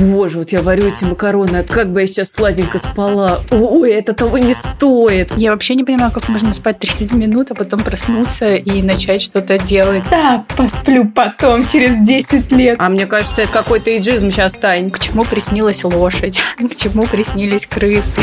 Боже, вот я варю эти макароны, а как бы я сейчас сладенько спала. Ой, это того не стоит. Я вообще не понимаю, как можно спать 30 минут, а потом проснуться и начать что-то делать. Да, посплю потом, через 10 лет. А мне кажется, это какой-то иджизм сейчас, Тань. К чему приснилась лошадь? К чему приснились крысы?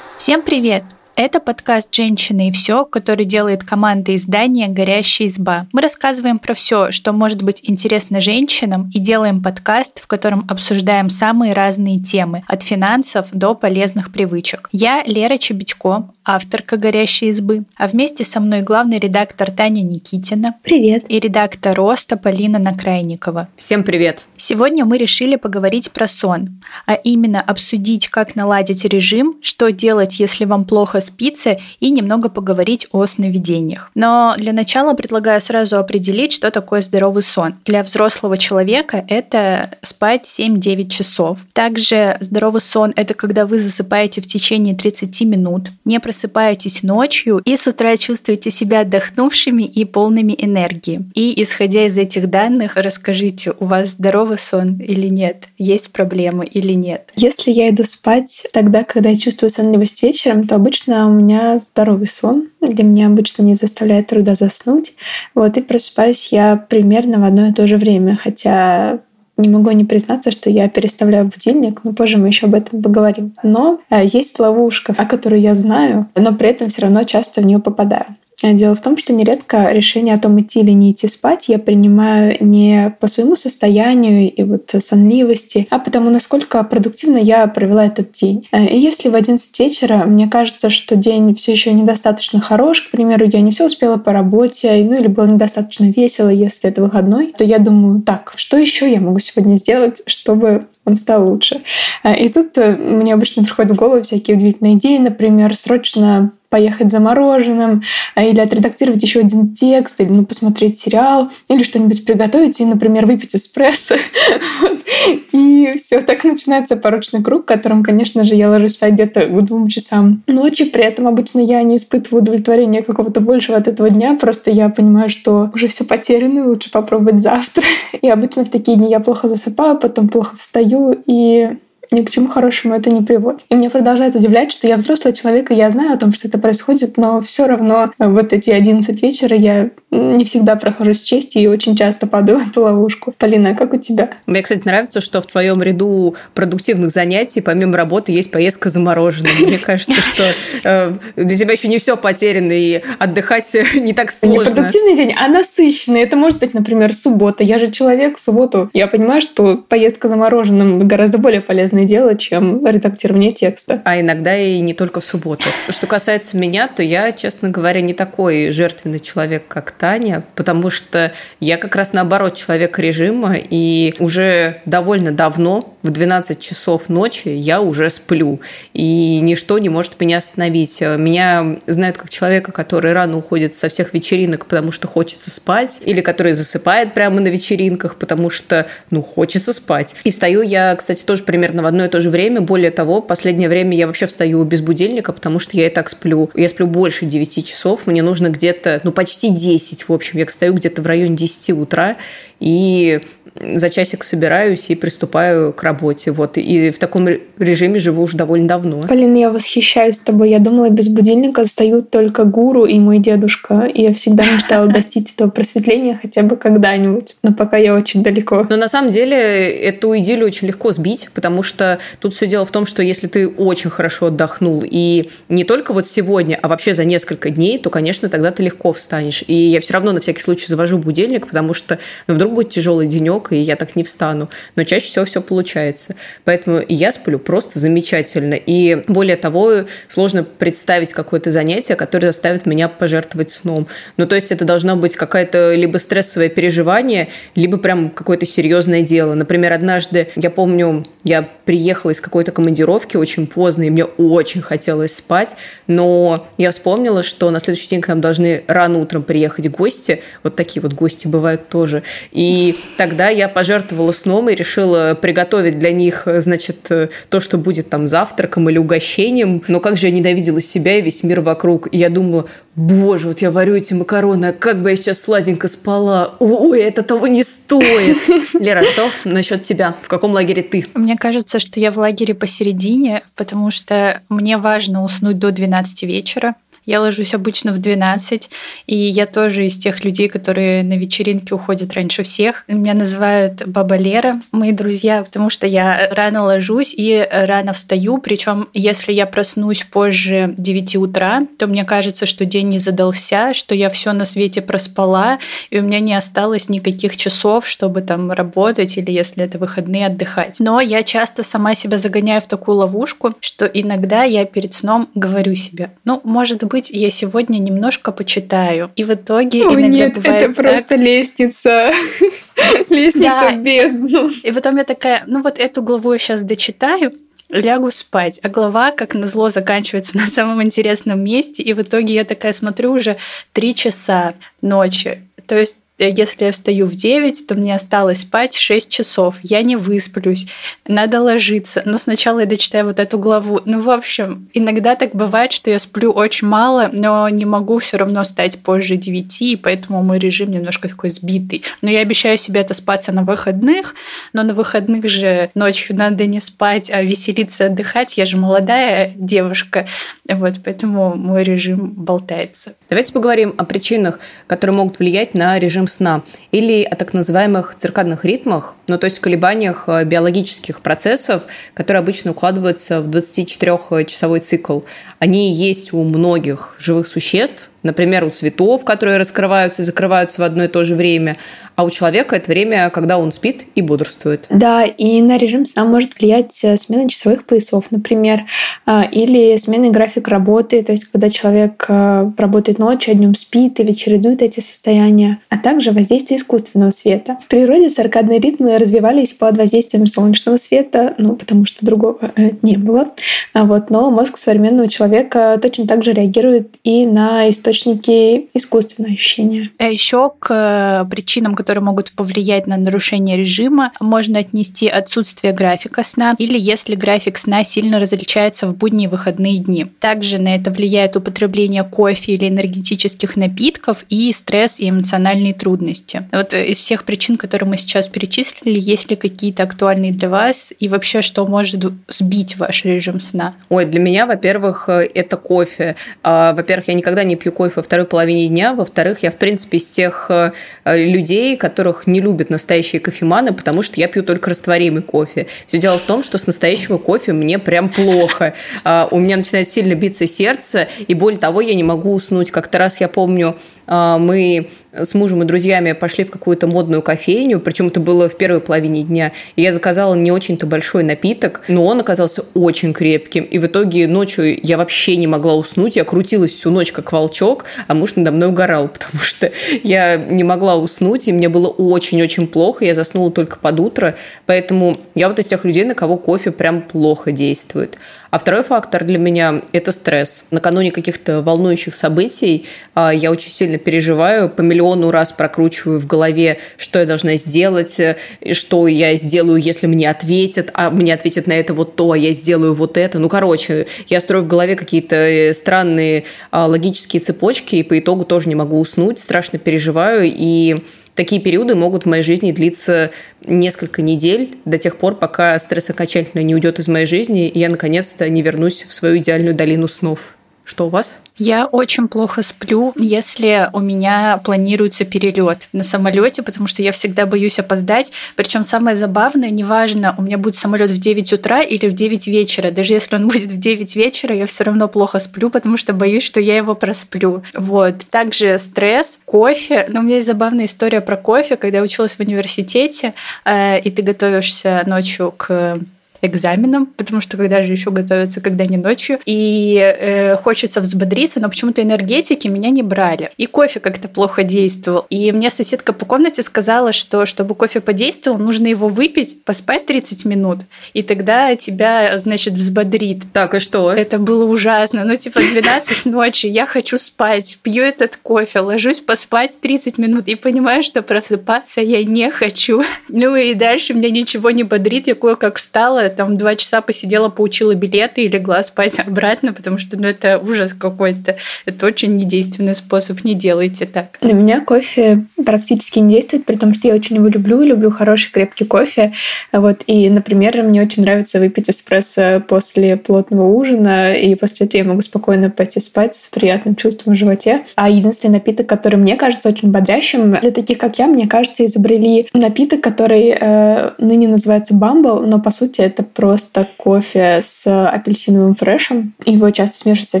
Всем привет! Это подкаст «Женщины и все», который делает команда издания «Горящая изба». Мы рассказываем про все, что может быть интересно женщинам, и делаем подкаст, в котором обсуждаем самые разные темы, от финансов до полезных привычек. Я Лера Чебедько, авторка «Горящей избы», а вместе со мной главный редактор Таня Никитина. Привет. И редактор «Роста» Полина Накрайникова. Всем привет. Сегодня мы решили поговорить про сон, а именно обсудить, как наладить режим, что делать, если вам плохо спится и немного поговорить о сновидениях. Но для начала предлагаю сразу определить, что такое здоровый сон. Для взрослого человека это спать 7-9 часов. Также здоровый сон – это когда вы засыпаете в течение 30 минут, не просыпаетесь ночью и с утра чувствуете себя отдохнувшими и полными энергии. И исходя из этих данных, расскажите, у вас здоровый сон или нет? Есть проблемы или нет? Если я иду спать тогда, когда я чувствую сонливость вечером, то обычно у меня здоровый сон. Для меня обычно не заставляет труда заснуть. Вот, и просыпаюсь я примерно в одно и то же время. Хотя не могу не признаться, что я переставляю будильник, но позже мы еще об этом поговорим. Но э, есть ловушка, о которой я знаю, но при этом все равно часто в нее попадаю. Э, дело в том, что нередко решение о том, идти или не идти спать, я принимаю не по своему состоянию и вот сонливости, а потому, насколько продуктивно я провела этот день. Э, и если в 11 вечера мне кажется, что день все еще недостаточно хорош, к примеру, я не все успела по работе, ну или было недостаточно весело, если это выходной, то я думаю, так, что еще я могу сегодня сделать, чтобы он стал лучше. Э, и тут мне обычно приходят в голову всякие удивительные идеи, например, срочно поехать за мороженым, а, или отредактировать еще один текст, или ну, посмотреть сериал, или что-нибудь приготовить и, например, выпить эспрессо. И все, так начинается порочный круг, в котором, конечно же, я ложусь спать где-то к двум часам ночи. При этом обычно я не испытываю удовлетворения какого-то большего от этого дня, просто я понимаю, что уже все потеряно, лучше попробовать завтра. И обычно в такие дни я плохо засыпаю, потом плохо встаю, и ни к чему хорошему это не приводит. И мне продолжает удивлять, что я взрослый человек, и я знаю о том, что это происходит, но все равно вот эти 11 вечера я не всегда прохожу с честью и очень часто падаю в эту ловушку. Полина, а как у тебя? Мне, кстати, нравится, что в твоем ряду продуктивных занятий, помимо работы, есть поездка за мороженым. Мне кажется, что э, для тебя еще не все потеряно, и отдыхать не так сложно. Не продуктивный день, а насыщенный. Это может быть, например, суббота. Я же человек, в субботу. Я понимаю, что поездка за мороженым гораздо более полезная полезное дело, чем редактирование текста. А иногда и не только в субботу. Что касается меня, то я, честно говоря, не такой жертвенный человек, как Таня, потому что я как раз наоборот человек режима, и уже довольно давно, в 12 часов ночи, я уже сплю, и ничто не может меня остановить. Меня знают как человека, который рано уходит со всех вечеринок, потому что хочется спать, или который засыпает прямо на вечеринках, потому что, ну, хочется спать. И встаю я, кстати, тоже примерно в одно и то же время. Более того, последнее время я вообще встаю без будильника, потому что я и так сплю. Я сплю больше 9 часов, мне нужно где-то, ну, почти 10, в общем. Я встаю где-то в районе 10 утра, и за часик собираюсь и приступаю к работе. Вот. И в таком режиме живу уже довольно давно. Полина, я восхищаюсь тобой. Я думала, без будильника встают только гуру и мой дедушка. И я всегда мечтала достичь этого просветления хотя бы когда-нибудь. Но пока я очень далеко. Но на самом деле эту идею очень легко сбить, потому что тут все дело в том, что если ты очень хорошо отдохнул и не только вот сегодня, а вообще за несколько дней, то, конечно, тогда ты легко встанешь. И я все равно на всякий случай завожу будильник, потому что ну, вдруг будет тяжелый денек, и я так не встану. Но чаще всего все получается. Поэтому я сплю просто замечательно. И более того, сложно представить какое-то занятие, которое заставит меня пожертвовать сном. Ну, то есть это должно быть какое-то либо стрессовое переживание, либо прям какое-то серьезное дело. Например, однажды, я помню, я приехала из какой-то командировки очень поздно, и мне очень хотелось спать, но я вспомнила, что на следующий день к нам должны рано утром приехать гости, вот такие вот гости бывают тоже, и тогда я пожертвовала сном и решила приготовить для них, значит, то, что будет там завтраком или угощением. Но как же я ненавидела себя и весь мир вокруг. И я думала, боже, вот я варю эти макароны, а как бы я сейчас сладенько спала. Ой, это того не стоит. Лера, что насчет тебя? В каком лагере ты? Мне кажется, что я в лагере посередине, потому что мне важно уснуть до 12 вечера. Я ложусь обычно в 12, и я тоже из тех людей, которые на вечеринке уходят раньше всех. Меня называют Баба Лера, мои друзья, потому что я рано ложусь и рано встаю. Причем, если я проснусь позже 9 утра, то мне кажется, что день не задался, что я все на свете проспала, и у меня не осталось никаких часов, чтобы там работать или, если это выходные, отдыхать. Но я часто сама себя загоняю в такую ловушку, что иногда я перед сном говорю себе, ну, может быть, я сегодня немножко почитаю. И в итоге О, иногда нет, бывает это просто так... лестница. Лестница в бездну. И потом я такая, ну вот эту главу я сейчас дочитаю, лягу спать. А глава, как назло, заканчивается на самом интересном месте. И в итоге я такая смотрю уже три часа ночи. То есть если я встаю в 9, то мне осталось спать 6 часов. Я не высплюсь. Надо ложиться. Но сначала я дочитаю вот эту главу. Ну, в общем, иногда так бывает, что я сплю очень мало, но не могу все равно стать позже 9, и поэтому мой режим немножко такой сбитый. Но я обещаю себе это спаться на выходных, но на выходных же ночью надо не спать, а веселиться, отдыхать. Я же молодая девушка. Вот, поэтому мой режим болтается. Давайте поговорим о причинах, которые могут влиять на режим сна или о так называемых циркадных ритмах, ну то есть колебаниях э, биологических процессов, которые обычно укладываются в 24-часовой цикл. Они есть у многих живых существ, Например, у цветов, которые раскрываются и закрываются в одно и то же время, а у человека это время, когда он спит и бодрствует. Да, и на режим сна может влиять э, смена часовых поясов, например, а, или сменный график работы, то есть когда человек э, работает ночью, а днем спит или чередует эти состояния, а также воздействие искусственного света. В природе циркадные ритмы развивались под воздействием солнечного света, ну, потому что другого э, не было. А вот, но мозг современного человека точно так же реагирует и на источники источники искусственного ощущения. А еще к э, причинам, которые могут повлиять на нарушение режима, можно отнести отсутствие графика сна или если график сна сильно различается в будние и выходные дни. Также на это влияет употребление кофе или энергетических напитков и стресс и эмоциональные трудности. Вот из всех причин, которые мы сейчас перечислили, есть ли какие-то актуальные для вас и вообще что может сбить ваш режим сна? Ой, для меня, во-первых, э, это кофе. А, во-первых, я никогда не пью кофе во второй половине дня. Во-вторых, я, в принципе, из тех э, людей, которых не любят настоящие кофеманы, потому что я пью только растворимый кофе. Все дело в том, что с настоящего кофе мне прям плохо. А, у меня начинает сильно биться сердце, и более того, я не могу уснуть. Как-то раз я помню, мы с мужем и друзьями пошли в какую-то модную кофейню, причем это было в первой половине дня, и я заказала не очень-то большой напиток, но он оказался очень крепким, и в итоге ночью я вообще не могла уснуть, я крутилась всю ночь как волчок, а муж надо мной угорал, потому что я не могла уснуть, и мне было очень-очень плохо, я заснула только под утро, поэтому я вот из тех людей, на кого кофе прям плохо действует. А второй фактор для меня – это стресс. Накануне каких-то волнующих событий а, я очень сильно переживаю, по миллиону раз прокручиваю в голове, что я должна сделать, э, что я сделаю, если мне ответят, а мне ответят на это вот то, а я сделаю вот это. Ну, короче, я строю в голове какие-то э, странные а, логические цепочки, и по итогу тоже не могу уснуть, страшно переживаю, и Такие периоды могут в моей жизни длиться несколько недель, до тех пор, пока стресс окончательно не уйдет из моей жизни, и я наконец-то не вернусь в свою идеальную долину снов. Что у вас? Я очень плохо сплю, если у меня планируется перелет на самолете, потому что я всегда боюсь опоздать. Причем самое забавное, неважно, у меня будет самолет в 9 утра или в 9 вечера. Даже если он будет в 9 вечера, я все равно плохо сплю, потому что боюсь, что я его просплю. Вот. Также стресс, кофе. Но у меня есть забавная история про кофе, когда я училась в университете, э, и ты готовишься ночью к экзаменам, потому что когда же еще готовиться, когда не ночью. И э, хочется взбодриться, но почему-то энергетики меня не брали. И кофе как-то плохо действовал. И мне соседка по комнате сказала, что чтобы кофе подействовал, нужно его выпить, поспать 30 минут, и тогда тебя, значит, взбодрит. Так, и что? Это было ужасно. Ну, типа, 12 ночи, я хочу спать, пью этот кофе, ложусь поспать 30 минут и понимаю, что просыпаться я не хочу. Ну и дальше меня ничего не бодрит, я кое-как встала, там два часа посидела, получила билеты и легла спать обратно, потому что ну, это ужас какой-то. Это очень недейственный способ, не делайте так. На меня кофе практически не действует, при том, что я очень его люблю, люблю хороший крепкий кофе. Вот, и, например, мне очень нравится выпить эспрессо после плотного ужина, и после этого я могу спокойно пойти спать с приятным чувством в животе. А единственный напиток, который мне кажется очень бодрящим, для таких, как я, мне кажется, изобрели напиток, который э, ныне называется бамбл, но по сути это просто кофе с апельсиновым фрешем. Его часто смешивают со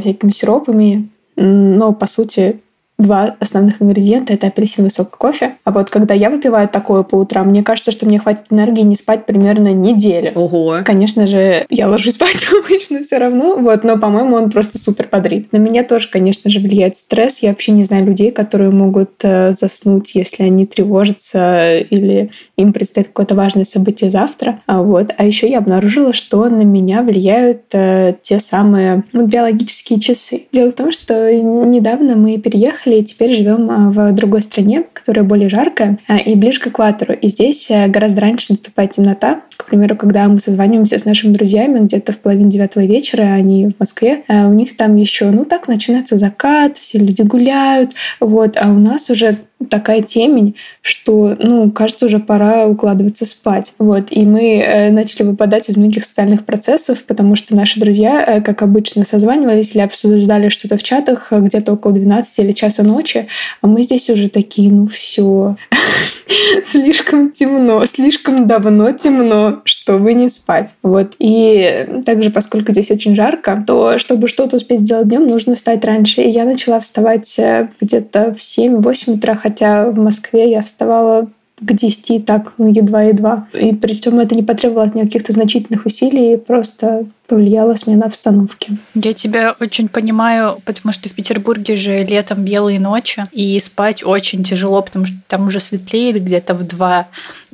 всякими сиропами, но по сути два основных ингредиента — это апельсиновый сок и кофе. А вот когда я выпиваю такое по утрам, мне кажется, что мне хватит энергии не спать примерно неделю. Ого! Конечно же, я ложусь спать обычно все равно, вот, но, по-моему, он просто супер бодрит. На меня тоже, конечно же, влияет стресс. Я вообще не знаю людей, которые могут э, заснуть, если они тревожатся или им предстоит какое-то важное событие завтра. А, вот. а еще я обнаружила, что на меня влияют э, те самые ну, биологические часы. Дело в том, что недавно мы переехали приехали и теперь живем а, в другой стране, которая более жаркая а, и ближе к экватору. И здесь э, гораздо раньше наступает темнота. К примеру, когда мы созваниваемся с нашими друзьями где-то в половине девятого вечера, они в Москве, у них там еще, ну так, начинается закат, все люди гуляют, вот, а у нас уже такая темень, что, ну, кажется, уже пора укладываться спать. Вот. И мы э, начали выпадать из многих социальных процессов, потому что наши друзья, э, как обычно, созванивались или обсуждали что-то в чатах э, где-то около 12 или часа ночи, а мы здесь уже такие, ну все, слишком темно, слишком давно темно, чтобы не спать. Вот. И также, поскольку здесь очень жарко, то чтобы что-то успеть сделать днем, нужно встать раньше. И я начала вставать э, где-то в 7-8 утра, хотя в Москве я вставала к 10 так, ну, едва-едва. И причем это не потребовало от меня каких-то значительных усилий, просто повлияла смена обстановки. Я тебя очень понимаю, потому что в Петербурге же летом белые ночи, и спать очень тяжело, потому что там уже светлеет где-то в два,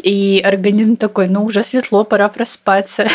и организм такой, ну уже светло, пора проспаться.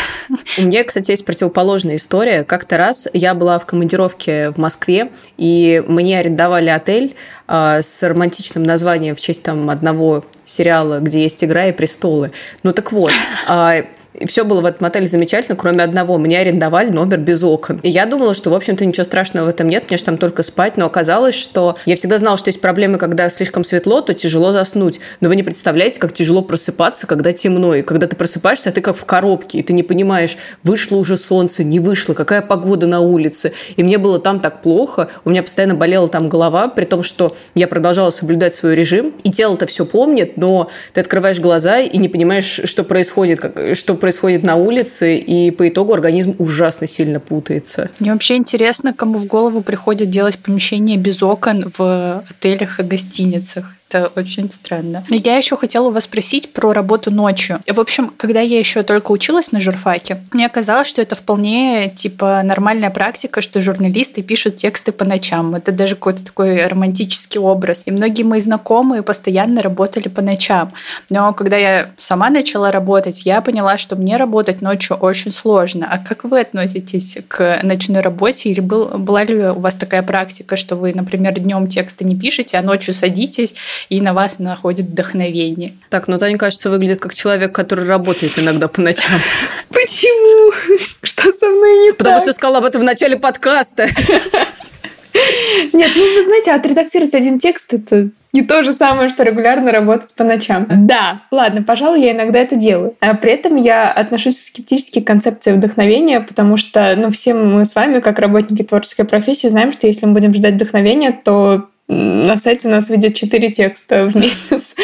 У меня, кстати, есть противоположная история. Как-то раз я была в командировке в Москве, и мне арендовали отель э, с романтичным названием в честь там одного сериала, где есть игра и престолы. Ну так вот, э, и все было в этом отеле замечательно, кроме одного. Мне арендовали номер без окон. И я думала, что, в общем-то, ничего страшного в этом нет, мне же там только спать. Но оказалось, что я всегда знала, что есть проблемы, когда слишком светло, то тяжело заснуть. Но вы не представляете, как тяжело просыпаться, когда темно. И когда ты просыпаешься, а ты как в коробке, и ты не понимаешь, вышло уже солнце, не вышло, какая погода на улице. И мне было там так плохо, у меня постоянно болела там голова, при том, что я продолжала соблюдать свой режим, и тело-то все помнит, но ты открываешь глаза и не понимаешь, что происходит, как, что происходит на улице, и по итогу организм ужасно сильно путается. Мне вообще интересно, кому в голову приходит делать помещение без окон в отелях и гостиницах. Это очень странно. Но я еще хотела у вас спросить про работу ночью. В общем, когда я еще только училась на журфаке, мне казалось, что это вполне типа нормальная практика, что журналисты пишут тексты по ночам. Это даже какой-то такой романтический образ. И многие мои знакомые постоянно работали по ночам. Но когда я сама начала работать, я поняла, что мне работать ночью очень сложно. А как вы относитесь к ночной работе? Или был, была ли у вас такая практика, что вы, например, днем тексты не пишете, а ночью садитесь и на вас находит вдохновение. Так, ну Таня, кажется, выглядит как человек, который работает иногда по ночам. Почему? Что со мной не Потому что сказала об этом в начале подкаста. Нет, ну вы знаете, отредактировать один текст это не то же самое, что регулярно работать по ночам. Да, ладно, пожалуй, я иногда это делаю. А при этом я отношусь скептически к концепции вдохновения, потому что, ну, все мы с вами, как работники творческой профессии, знаем, что если мы будем ждать вдохновения, то на сайте нас выйдет 4 текста в месяц.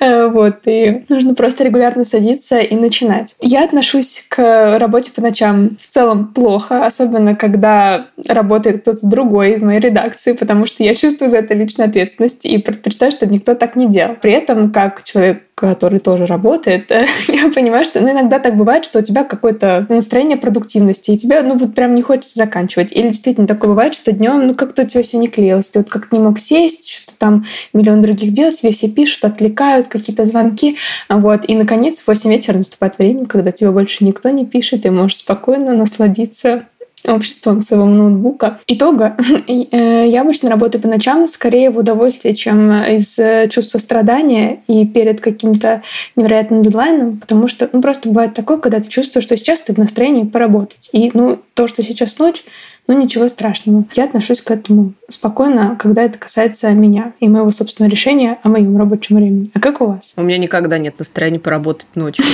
Э, вот, и нужно просто регулярно садиться и начинать. Я отношусь к работе по ночам в целом плохо, особенно когда работает кто-то другой из моей редакции, потому что я чувствую за это личную ответственность и предпочитаю, чтобы никто так не делал. При этом, как человек который тоже работает, я понимаю, что ну, иногда так бывает, что у тебя какое-то настроение продуктивности, и тебе ну вот прям не хочется заканчивать. Или действительно такое бывает, что днем ну как-то у тебя все не клеилось, ты вот как-то не мог сесть, что-то там миллион других дел, тебе все пишут, отвлекают, какие-то звонки. Вот. И, наконец, в 8 вечера наступает время, когда тебе больше никто не пишет, и можешь спокойно насладиться обществом своего ноутбука. Итога. Э, я обычно работаю по ночам скорее в удовольствие, чем из чувства страдания и перед каким-то невероятным дедлайном, потому что ну, просто бывает такое, когда ты чувствуешь, что сейчас ты в настроении поработать. И ну, то, что сейчас ночь, ну ничего страшного. Я отношусь к этому спокойно, когда это касается меня и моего собственного решения о моем рабочем времени. А как у вас? У меня никогда нет настроения поработать ночью.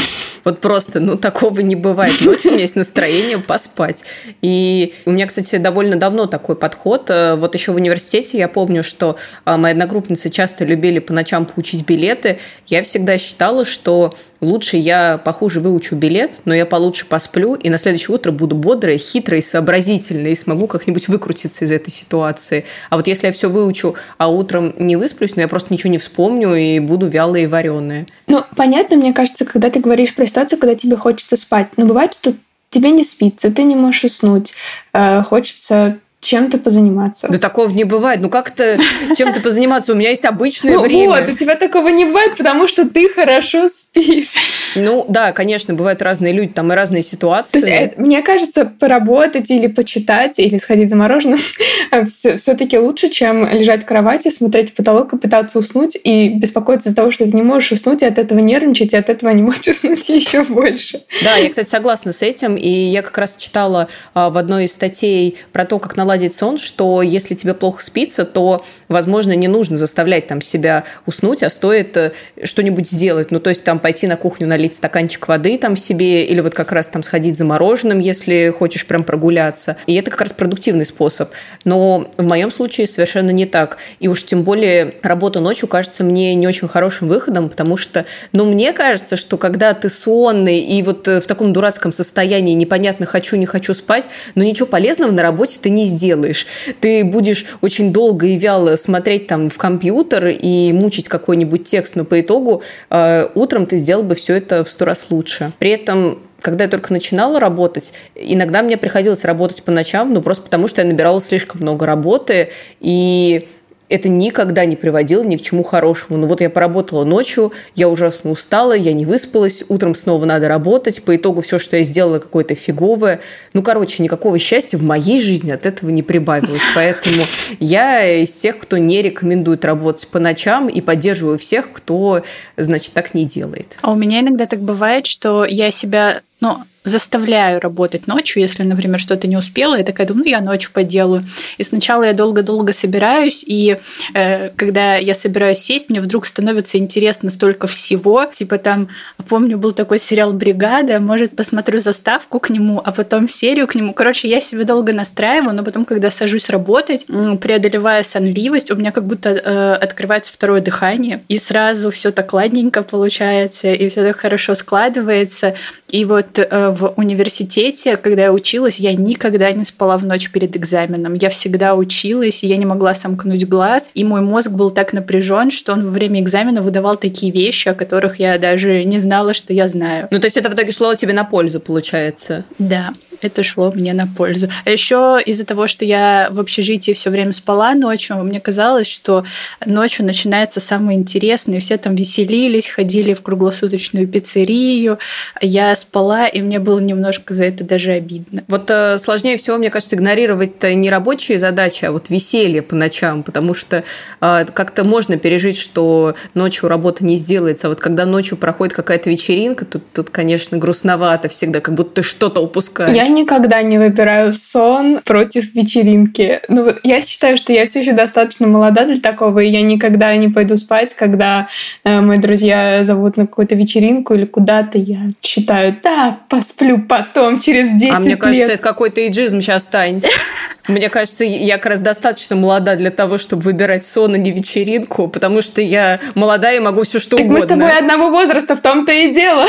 Вот просто, ну, такого не бывает. Ночью у меня есть настроение поспать. И у меня, кстати, довольно давно такой подход. Э, вот еще в университете я помню, что э, мои одногруппницы часто любили по ночам получить билеты. Я всегда считала, что лучше я похуже выучу билет, но я получше посплю, и на следующее утро буду бодрая, хитрая и сообразительная, и смогу как-нибудь выкрутиться из этой ситуации. А вот если я все выучу, а утром не высплюсь, ну я просто ничего не вспомню и буду вялая и вареная. Ну, понятно, мне кажется, когда ты говоришь про ситуацию, когда тебе хочется спать. Но бывает, что тебе не спится, ты не можешь уснуть, э, хочется чем-то позаниматься. Да такого не бывает. Ну как-то чем-то позаниматься? У меня есть обычное время. Вот, у тебя такого не бывает, потому что ты хорошо спишь. Ну да, конечно, бывают разные люди, там и разные ситуации. То есть, мне кажется, поработать или почитать, или сходить за мороженым все-таки лучше, чем лежать в кровати, смотреть в потолок и пытаться уснуть и беспокоиться из-за того, что ты не можешь уснуть, и от этого нервничать, и от этого не можешь уснуть еще больше. Да, я, кстати, согласна с этим. И я как раз читала а, в одной из статей про то, как наладить наладить сон, что если тебе плохо спится, то, возможно, не нужно заставлять там себя уснуть, а стоит э, что-нибудь сделать. Ну, то есть там пойти на кухню, налить стаканчик воды там себе, или вот как раз там сходить за мороженым, если хочешь прям прогуляться. И это как раз продуктивный способ. Но в моем случае совершенно не так. И уж тем более работа ночью кажется мне не очень хорошим выходом, потому что, ну, мне кажется, что когда ты сонный и вот э, в таком дурацком состоянии непонятно хочу, не хочу спать, но ничего полезного на работе ты не сделаешь сделаешь. Ты будешь очень долго и вяло смотреть там в компьютер и мучить какой-нибудь текст, но по итогу э, утром ты сделал бы все это в сто раз лучше. При этом когда я только начинала работать, иногда мне приходилось работать по ночам, ну просто потому что я набирала слишком много работы, и это никогда не приводило ни к чему хорошему. Ну вот я поработала ночью, я ужасно устала, я не выспалась, утром снова надо работать, по итогу все, что я сделала, какое-то фиговое. Ну, короче, никакого счастья в моей жизни от этого не прибавилось. Поэтому я из тех, кто не рекомендует работать по ночам и поддерживаю всех, кто, значит, так не делает. А у меня иногда так бывает, что я себя, ну, заставляю работать ночью, если, например, что-то не успела, я такая думаю, ну, я ночью поделаю. И сначала я долго-долго собираюсь, и э, когда я собираюсь сесть, мне вдруг становится интересно столько всего. Типа там, помню, был такой сериал «Бригада», может, посмотрю заставку к нему, а потом серию к нему. Короче, я себя долго настраиваю, но потом, когда сажусь работать, преодолевая сонливость, у меня как будто э, открывается второе дыхание, и сразу все так ладненько получается, и все так хорошо складывается. И вот э, в университете, когда я училась, я никогда не спала в ночь перед экзаменом. Я всегда училась, и я не могла сомкнуть глаз. И мой мозг был так напряжен, что он во время экзамена выдавал такие вещи, о которых я даже не знала, что я знаю. Ну, то есть это в итоге шло тебе на пользу, получается? Да это шло мне на пользу. А еще из-за того, что я в общежитии все время спала ночью, мне казалось, что ночью начинается самое интересное. Все там веселились, ходили в круглосуточную пиццерию. Я спала, и мне было немножко за это даже обидно. Вот э, сложнее всего, мне кажется, игнорировать не рабочие задачи, а вот веселье по ночам, потому что э, как-то можно пережить, что ночью работа не сделается. А вот когда ночью проходит какая-то вечеринка, тут, тут конечно, грустновато всегда, как будто ты что-то упускаешь. Я никогда не выбираю сон против вечеринки. Ну, я считаю, что я все еще достаточно молода для такого, и я никогда не пойду спать, когда э, мои друзья зовут на какую-то вечеринку или куда-то. Я считаю, да, посплю потом, через 10 лет. А мне кажется, это какой-то иджизм сейчас, стань. Мне кажется, я как раз достаточно молода для того, чтобы выбирать сон, а не вечеринку, потому что я молодая и могу все что так угодно. мы с тобой одного возраста, в том-то и дело.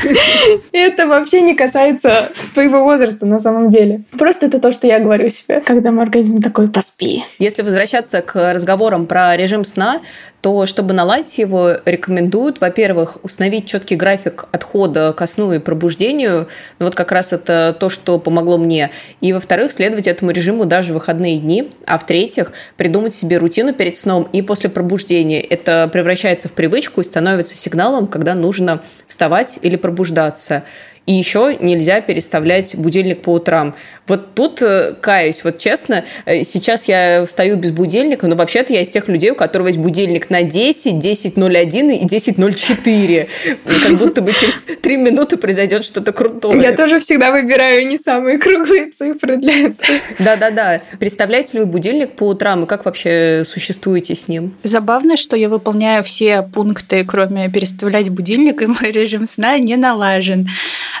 Это вообще не касается твоего возраста на самом деле. Просто это то, что я говорю себе, когда мой организм такой «поспи». Если возвращаться к разговорам про режим сна, то чтобы наладить его, рекомендуют, во-первых, установить четкий график отхода ко сну и пробуждению. Ну, вот как раз это то, что помогло мне. И, во-вторых, следовать этому режиму даже в выходные дни. А в-третьих, придумать себе рутину перед сном и после пробуждения. Это превращается в привычку и становится сигналом, когда нужно вставать или пробуждаться. И еще нельзя переставлять будильник по утрам. Вот тут э, каюсь, вот честно, э, сейчас я встаю без будильника, но вообще-то я из тех людей, у которых есть будильник на 10, 10.01 и 10.04. Как будто бы через 3 минуты произойдет что-то крутое. Я тоже всегда выбираю не самые круглые цифры для этого. Да-да-да. Представляете ли вы будильник по утрам и как вообще существуете с ним? Забавно, что я выполняю все пункты, кроме переставлять будильник, и мой режим сна не налажен.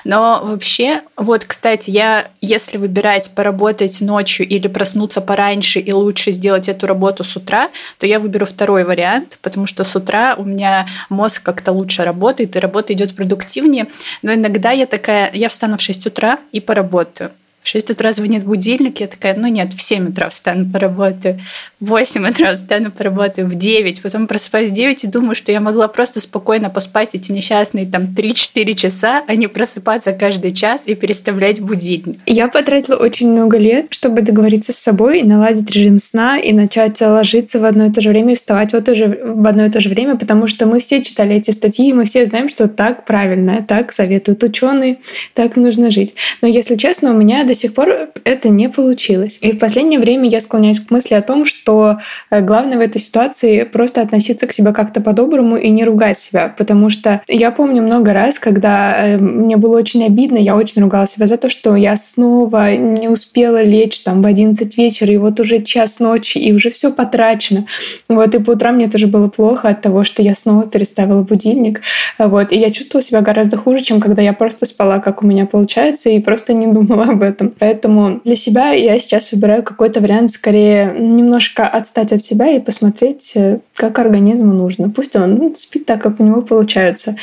Но вообще, вот, кстати, я, если выбирать поработать ночью или проснуться пораньше и лучше сделать эту работу с утра, то я выберу второй вариант, потому что с утра у меня мозг как-то лучше работает, и работа идет продуктивнее. Но иногда я такая, я встану в 6 утра и поработаю. В 6 утра звонит будильник, я такая, ну нет, в 7 утра встану, поработаю. В 8 утра встану, поработаю. В 9. Потом просыпаюсь в 9 и думаю, что я могла просто спокойно поспать эти несчастные там 3-4 часа, а не просыпаться каждый час и переставлять будильник. Я потратила очень много лет, чтобы договориться с собой наладить режим сна и начать ложиться в одно и то же время и вставать в, то же, в одно и то же время, потому что мы все читали эти статьи, и мы все знаем, что так правильно, так советуют ученые, так нужно жить. Но если честно, у меня до до сих пор это не получилось. И в последнее время я склоняюсь к мысли о том, что э, главное в этой ситуации просто относиться к себе как-то по-доброму и не ругать себя. Потому что я помню много раз, когда э, мне было очень обидно, я очень ругала себя за то, что я снова не успела лечь там в 11 вечера, и вот уже час ночи, и уже все потрачено. Вот, и по утрам мне тоже было плохо от того, что я снова переставила будильник. Вот, и я чувствовала себя гораздо хуже, чем когда я просто спала, как у меня получается, и просто не думала об этом этом. Поэтому для себя я сейчас выбираю какой-то вариант скорее немножко отстать от себя и посмотреть, э, как организму нужно. Пусть он ну, спит так, как у него получается.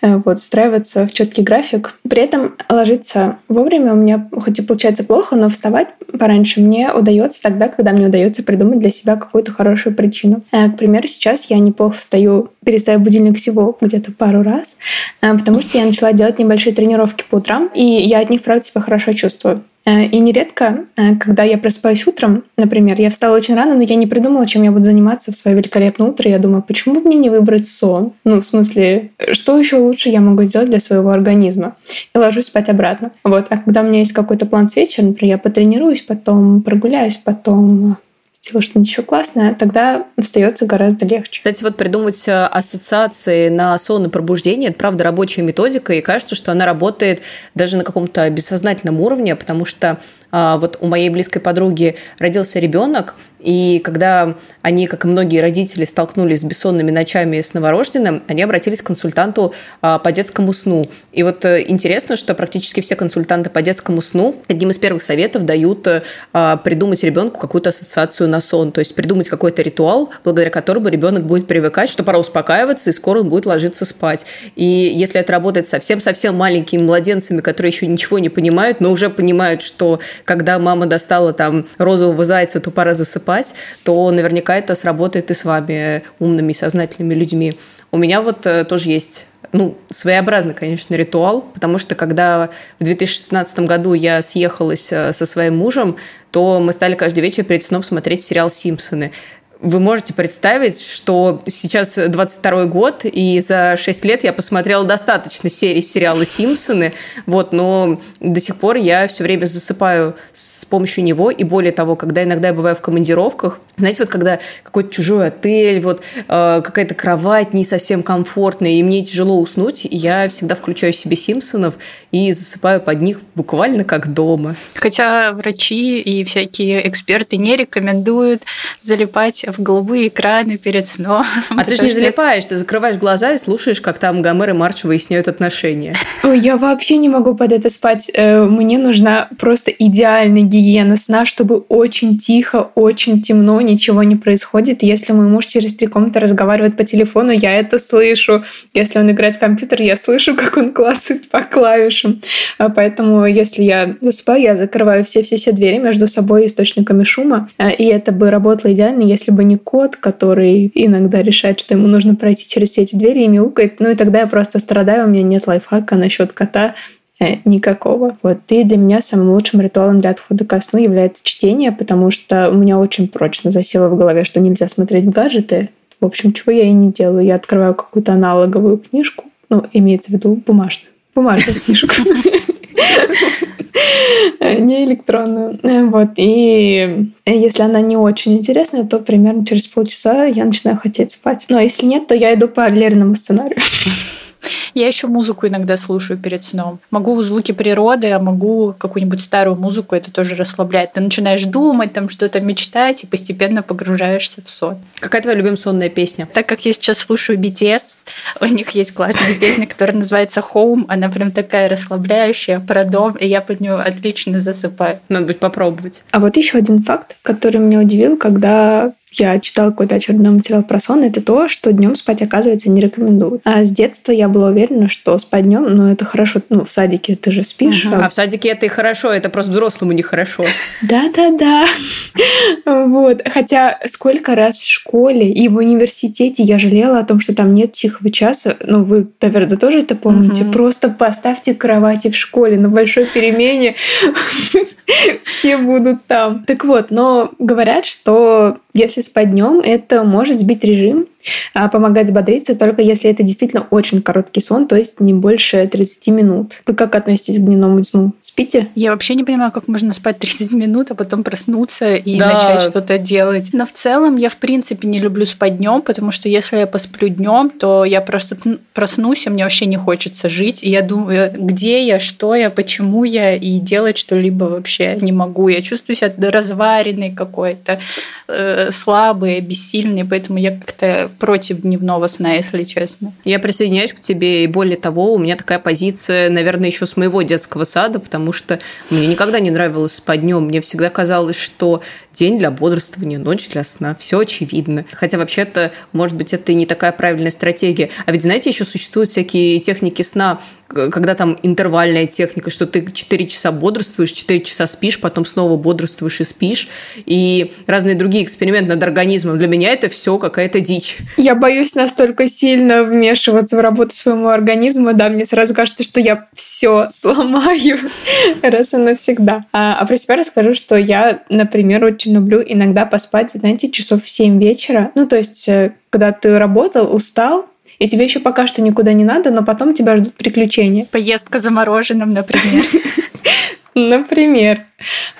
Э, вот, встраиваться в четкий график. При этом ложиться вовремя у меня хоть и получается плохо, но вставать пораньше мне удается тогда, когда мне удается придумать для себя какую-то хорошую причину. Э, к примеру, сейчас я неплохо встаю, переставив будильник всего где-то пару раз, потому что я начала делать небольшие тренировки по утрам, и я от них, правда, себя хорошо чувствую. Э, и нередко, э, когда я просыпаюсь утром, например, я встала очень рано, но я не придумала, чем я буду заниматься в свое великолепное утро. Я думаю, почему мне не выбрать сон? Ну, в смысле, что еще лучше я могу сделать для своего организма? И ложусь спать обратно. Вот. А когда у меня есть какой-то план с вечера, например, я потренируюсь, потом прогуляюсь, потом сделала что-нибудь еще классное, тогда остается гораздо легче. Кстати, вот придумывать э, ассоциации на сон и пробуждение – это, правда, рабочая методика, и кажется, что она работает даже на каком-то бессознательном уровне, потому что вот у моей близкой подруги родился ребенок, и когда они, как и многие родители, столкнулись с бессонными ночами с новорожденным, они обратились к консультанту а, по детскому сну. И вот э, интересно, что практически все консультанты по детскому сну одним из первых советов дают а, придумать ребенку какую-то ассоциацию на сон, то есть придумать какой-то ритуал, благодаря которому ребенок будет привыкать, что пора успокаиваться, и скоро он будет ложиться спать. И если это работает совсем-совсем маленькими младенцами, которые еще ничего не понимают, но уже понимают, что когда мама достала там розового зайца, то пора засыпать, то наверняка это сработает и с вами, умными и сознательными людьми. У меня вот э, тоже есть ну, своеобразный, конечно, ритуал, потому что когда в 2016 году я съехалась э, со своим мужем, то мы стали каждый вечер перед сном смотреть сериал «Симпсоны» вы можете представить, что сейчас 22 год, и за 6 лет я посмотрела достаточно серий сериала «Симпсоны», вот, но до сих пор я все время засыпаю с помощью него, и более того, когда иногда я бываю в командировках, знаете, вот когда какой-то чужой отель, вот э, какая-то кровать не совсем комфортная, и мне тяжело уснуть, я всегда включаю себе «Симпсонов» и засыпаю под них буквально как дома. Хотя врачи и всякие эксперты не рекомендуют залипать в голубые экраны перед сном. А ты же не залипаешь, ты закрываешь глаза и слушаешь, как там Гомер и Марч выясняют отношения. Ой, я вообще не могу под это спать. Э, мне нужна просто идеальная гигиена сна, чтобы очень тихо, очень темно, ничего не происходит. Если мой муж через три комнаты разговаривает по телефону, я это слышу. Если он играет в компьютер, я слышу, как он классит по клавишам. А поэтому, если я засыпаю, я закрываю все-все-все двери между собой и источниками шума. А, и это бы работало идеально, если бы бы не кот, который иногда решает, что ему нужно пройти через все эти двери и мяукает. Ну и тогда я просто страдаю, у меня нет лайфхака насчет кота э, никакого. Вот. И для меня самым лучшим ритуалом для отхода ко сну является чтение, потому что у меня очень прочно засело в голове, что нельзя смотреть гаджеты. В общем, чего я и не делаю. Я открываю какую-то аналоговую книжку, ну, имеется в виду бумажную бумажных книжек. Не электронную. Вот. И если она не очень интересная, то примерно через полчаса я начинаю хотеть спать. Но если нет, то я иду по Лериному сценарию. Я еще музыку иногда слушаю перед сном. Могу звуки природы, а могу какую-нибудь старую музыку, это тоже расслабляет. Ты начинаешь думать, там что-то мечтать, и постепенно погружаешься в сон. Какая твоя любимая сонная песня? Так как я сейчас слушаю BTS, у них есть классная песня, которая называется Home. Она прям такая расслабляющая, про дом, и я под нее отлично засыпаю. Надо будет попробовать. А вот еще один факт, который меня удивил, когда я читала какой-то очередной материал про сон, это то, что днем спать, оказывается, не рекомендуют. А с детства я была уверена, что спать днем, ну, это хорошо, ну, в садике ты же спишь. Угу. А... а в садике это и хорошо, это просто взрослому нехорошо. Да-да-да. Вот. Хотя сколько раз в школе и в университете я жалела о том, что там нет тихого часа. Ну, вы, наверное, тоже это помните. Просто поставьте кровати в школе на большой перемене. Все будут там. Так вот, но говорят, что если спать днем, это может сбить режим, помогать взбодриться только если это действительно очень короткий сон, то есть не больше 30 минут. Вы как относитесь к дневному сну? Спите? Я вообще не понимаю, как можно спать 30 минут, а потом проснуться и да. начать что-то делать. Но в целом я в принципе не люблю спать днем, потому что если я посплю днем, то я просто проснусь, и мне вообще не хочется жить. И я думаю, где я, что я, почему я, и делать что-либо вообще не могу. Я чувствую себя разваренной какой-то, э, слабой, бессильной, поэтому я как-то против дневного сна, если честно. Я присоединяюсь к тебе, и более того, у меня такая позиция, наверное, еще с моего детского сада, потому что мне никогда не нравилось спать днем. Мне всегда казалось, что день для бодрствования, ночь для сна. Все очевидно. Хотя вообще-то, может быть, это и не такая правильная стратегия. А ведь, знаете, еще существуют всякие техники сна, когда там интервальная техника, что ты 4 часа бодрствуешь, 4 часа спишь, потом снова бодрствуешь и спишь, и разные другие эксперименты над организмом. Для меня это все какая-то дичь. Я боюсь настолько сильно вмешиваться в работу своего организма, да, мне сразу кажется, что я все сломаю раз и навсегда. А, а про себя расскажу, что я, например, очень люблю иногда поспать, знаете, часов в 7 вечера. Ну, то есть, э, когда ты работал, устал, и тебе еще пока что никуда не надо, но потом тебя ждут приключения. Поездка за мороженым, например. Например.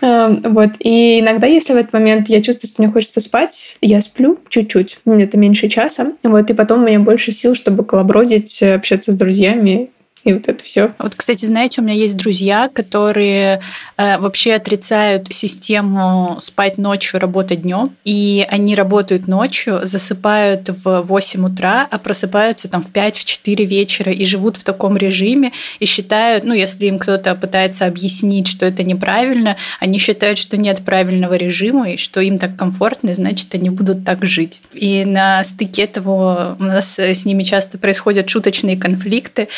Эм, вот. И иногда, если в этот момент я чувствую, что мне хочется спать, я сплю чуть-чуть, это меньше часа. Вот. И потом у меня больше сил, чтобы колобродить, общаться с друзьями и вот это все. Вот, кстати, знаете, у меня есть друзья, которые э, вообще отрицают систему спать ночью, работать днем, и они работают ночью, засыпают в 8 утра, а просыпаются там в 5-4 вечера и живут в таком режиме и считают, ну, если им кто-то пытается объяснить, что это неправильно, они считают, что нет правильного режима и что им так комфортно, и значит, они будут так жить. И на стыке этого у нас с ними часто происходят шуточные конфликты,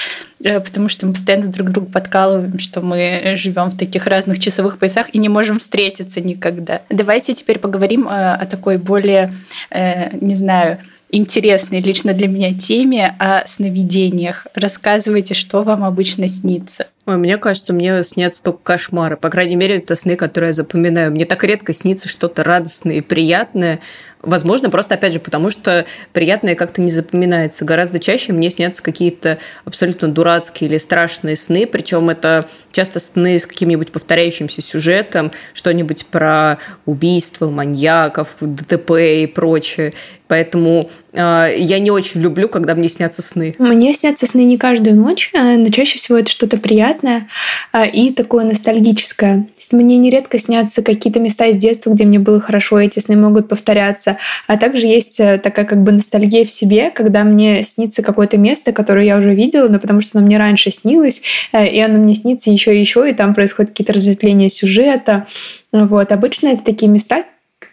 Э, потому что мы постоянно друг друга подкалываем, что мы живем в таких разных часовых поясах и не можем встретиться никогда. Давайте теперь поговорим э, о такой более, э, не знаю, интересной лично для меня теме о сновидениях. Рассказывайте, что вам обычно снится. Ой, мне кажется, мне снятся только кошмары. По крайней мере, это сны, которые я запоминаю. Мне так редко снится что-то радостное и приятное. Возможно, просто, опять же, потому что приятное как-то не запоминается. Гораздо чаще мне снятся какие-то абсолютно дурацкие или страшные сны, причем это часто сны с каким-нибудь повторяющимся сюжетом, что-нибудь про убийство, маньяков, ДТП и прочее. Поэтому э, я не очень люблю, когда мне снятся сны. Мне снятся сны не каждую ночь, э, но чаще всего это что-то приятное э, и такое ностальгическое. То есть мне нередко снятся какие-то места из детства, где мне было хорошо, эти сны могут повторяться. А также есть такая как бы ностальгия в себе, когда мне снится какое-то место, которое я уже видела, но потому что оно мне раньше снилось, и оно мне снится еще и еще, и там происходят какие-то разветвления сюжета. Вот. Обычно это такие места,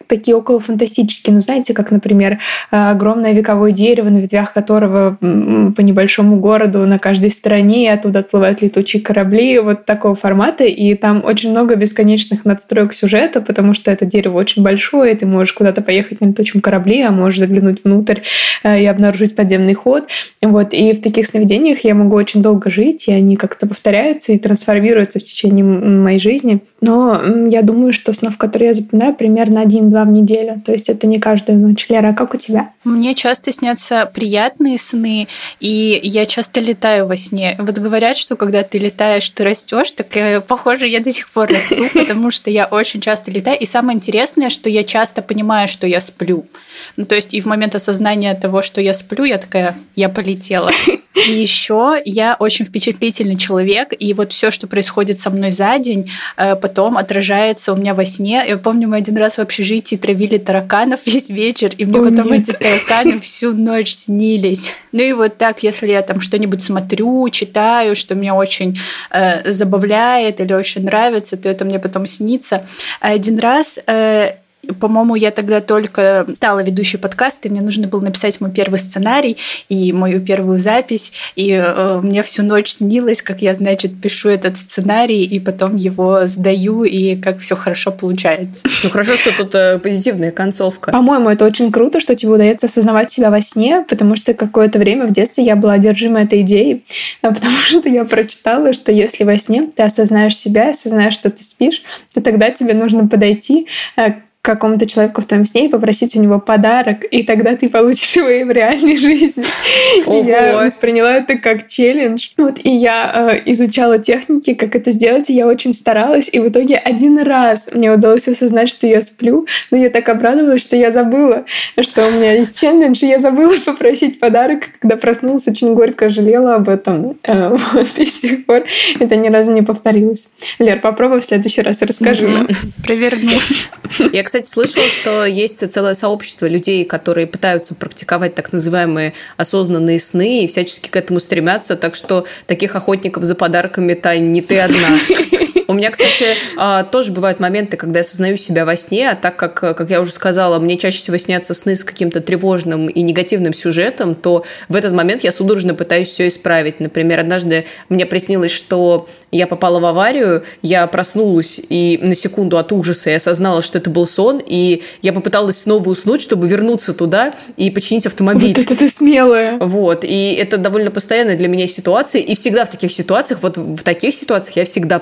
такие около фантастические. Ну, знаете, как, например, огромное вековое дерево, на ветвях которого по небольшому городу на каждой стороне, и оттуда отплывают летучие корабли, вот такого формата. И там очень много бесконечных надстроек сюжета, потому что это дерево очень большое, и ты можешь куда-то поехать на летучем корабле, а можешь заглянуть внутрь э, и обнаружить подземный ход. Вот. И в таких сновидениях я могу очень долго жить, и они как-то повторяются и трансформируются в течение моей жизни. Но я думаю, что снов, которые я запоминаю, примерно один два в неделю. То есть это не каждую ночь. Лера, а как у тебя? Мне часто снятся приятные сны, и я часто летаю во сне. Вот говорят, что когда ты летаешь, ты растешь, так э, похоже, я до сих пор расту, потому что я очень часто летаю. И самое интересное, что я часто понимаю, что я сплю. Ну, то есть и в момент осознания того, что я сплю, я такая, я полетела. И еще я очень впечатлительный человек, и вот все, что происходит со мной за день, э, потом отражается у меня во сне. Я помню, мы один раз в общежитии травили тараканов весь вечер, и мне О, потом нет. эти тараканы всю ночь снились. Ну и вот так, если я там что-нибудь смотрю, читаю, что меня очень э, забавляет или очень нравится, то это мне потом снится. Один раз э, по-моему, я тогда только стала ведущей подкаста, и мне нужно было написать мой первый сценарий и мою первую запись, и э, мне всю ночь снилось, как я, значит, пишу этот сценарий, и потом его сдаю, и как все хорошо получается. Ну хорошо, что тут э, позитивная концовка. По-моему, это очень круто, что тебе удается осознавать себя во сне, потому что какое-то время в детстве я была одержима этой идеей, потому что я прочитала, что если во сне ты осознаешь себя, осознаешь, что ты спишь, то тогда тебе нужно подойти э, какому-то человеку в твоем сне и попросить у него подарок, и тогда ты получишь его и в реальной жизни. И я восприняла это как челлендж. Вот, и я э, изучала техники, как это сделать, и я очень старалась, и в итоге один раз мне удалось осознать, что я сплю, но я так обрадовалась, что я забыла, что у меня есть челлендж, и я забыла попросить подарок, когда проснулась, очень горько жалела об этом. Э, вот, и с тех пор это ни разу не повторилось. Лер, попробуй в следующий раз расскажи нам. Проверну. Я, кстати, кстати, слышала, что есть целое сообщество людей, которые пытаются практиковать так называемые осознанные сны и всячески к этому стремятся, так что таких охотников за подарками-то не ты одна. У меня, кстати, а, тоже бывают моменты, когда я осознаю себя во сне, а так как, как я уже сказала, мне чаще всего снятся сны с каким-то тревожным и негативным сюжетом, то в этот момент я судорожно пытаюсь все исправить. Например, однажды мне приснилось, что я попала в аварию, я проснулась и на секунду от ужаса я осознала, что это был сон, и я попыталась снова уснуть, чтобы вернуться туда и починить автомобиль. Вот это ты смелая. Вот, и это довольно постоянная для меня ситуация, и всегда в таких ситуациях, вот в таких ситуациях я всегда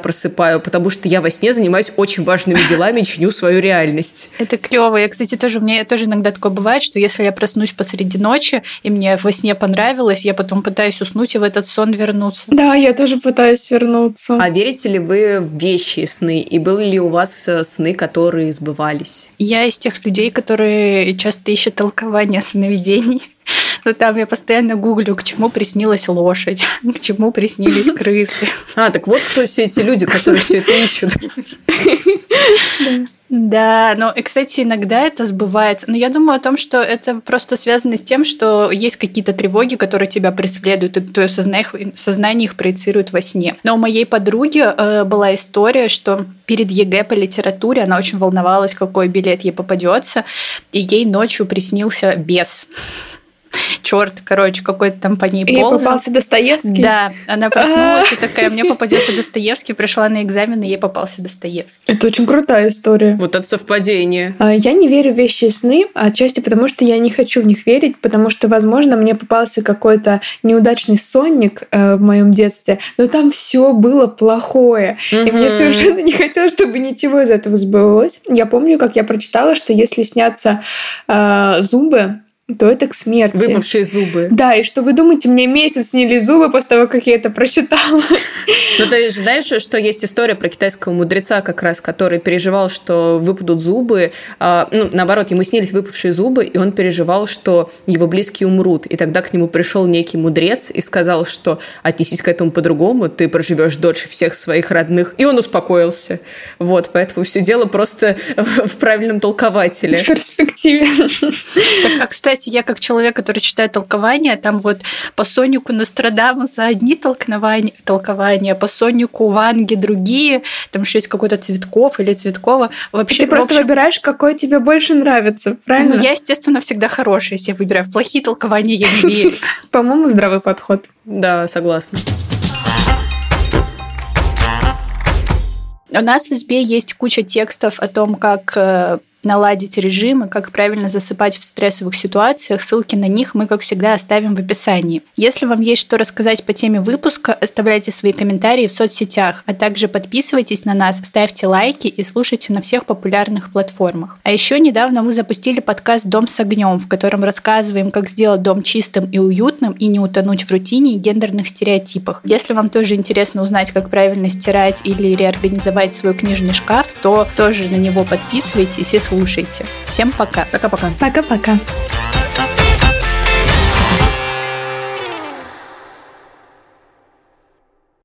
просыпаю потому что я во сне занимаюсь очень важными делами и чиню свою реальность. Это клево. Я, кстати, тоже, мне тоже иногда такое бывает, что если я проснусь посреди ночи, и мне во сне понравилось, я потом пытаюсь уснуть и в этот сон вернуться. Да, я тоже пытаюсь вернуться. А верите ли вы в вещи сны? И были ли у вас э, сны, которые сбывались? Я из тех людей, которые часто ищут толкование сновидений. Ну, там я постоянно гуглю, к чему приснилась лошадь, к чему приснились крысы. А, так вот кто все эти люди, которые все это ищут. Да, но, и, кстати, иногда это сбывается. Но я думаю о том, что это просто связано с тем, что есть какие-то тревоги, которые тебя преследуют, и твое сознание, сознание их проецирует во сне. Но у моей подруги э, была история, что перед ЕГЭ по литературе она очень волновалась, какой билет ей попадется, и ей ночью приснился бес черт, короче, какой-то там по ней ползал. Ей попался Достоевский? Да, она проснулась и такая, мне попадется Достоевский, пришла на экзамен, и ей попался Достоевский. Это очень крутая история. Вот это совпадение. А, я не верю в вещи и сны, отчасти потому, что я не хочу в них верить, потому что, возможно, мне попался какой-то неудачный сонник э, в моем детстве, но там все было плохое. И мне совершенно не хотелось, чтобы ничего из этого сбылось. Я помню, как я прочитала, что если снятся э, зубы, то это к смерти. Выпавшие зубы. Да, и что вы думаете, мне месяц снили зубы после того, как я это прочитала. Ну, ты же знаешь, что есть история про китайского мудреца как раз, который переживал, что выпадут зубы. А, ну, наоборот, ему снились выпавшие зубы, и он переживал, что его близкие умрут. И тогда к нему пришел некий мудрец и сказал, что отнесись к этому по-другому, ты проживешь дольше всех своих родных. И он успокоился. Вот, поэтому все дело просто в правильном толкователе. В перспективе. Так, а, кстати, кстати, я как человек, который читает толкования, там вот по Сонику Нострадамуса одни толкования, толкования по Сонику Ванге другие, там еще есть какой-то Цветков или Цветкова. Вообще, ты просто общем... выбираешь, какой тебе больше нравится, правильно? Ну, я, естественно, всегда хорошая, если я выбираю. В плохие толкования я не верю. По-моему, здравый подход. Да, согласна. У нас в избе есть куча текстов о том, как э, наладить режим и как правильно засыпать в стрессовых ситуациях. Ссылки на них мы, как всегда, оставим в описании. Если вам есть что рассказать по теме выпуска, оставляйте свои комментарии в соцсетях, а также подписывайтесь на нас, ставьте лайки и слушайте на всех популярных платформах. А еще недавно мы запустили подкаст «Дом с огнем», в котором рассказываем, как сделать дом чистым и уютным и не утонуть в рутине и гендерных стереотипах. Если вам тоже интересно узнать, как правильно стирать или реорганизовать свой книжный шкаф, то тоже на него подписывайтесь и слушайте. Всем пока. Пока-пока. Пока-пока.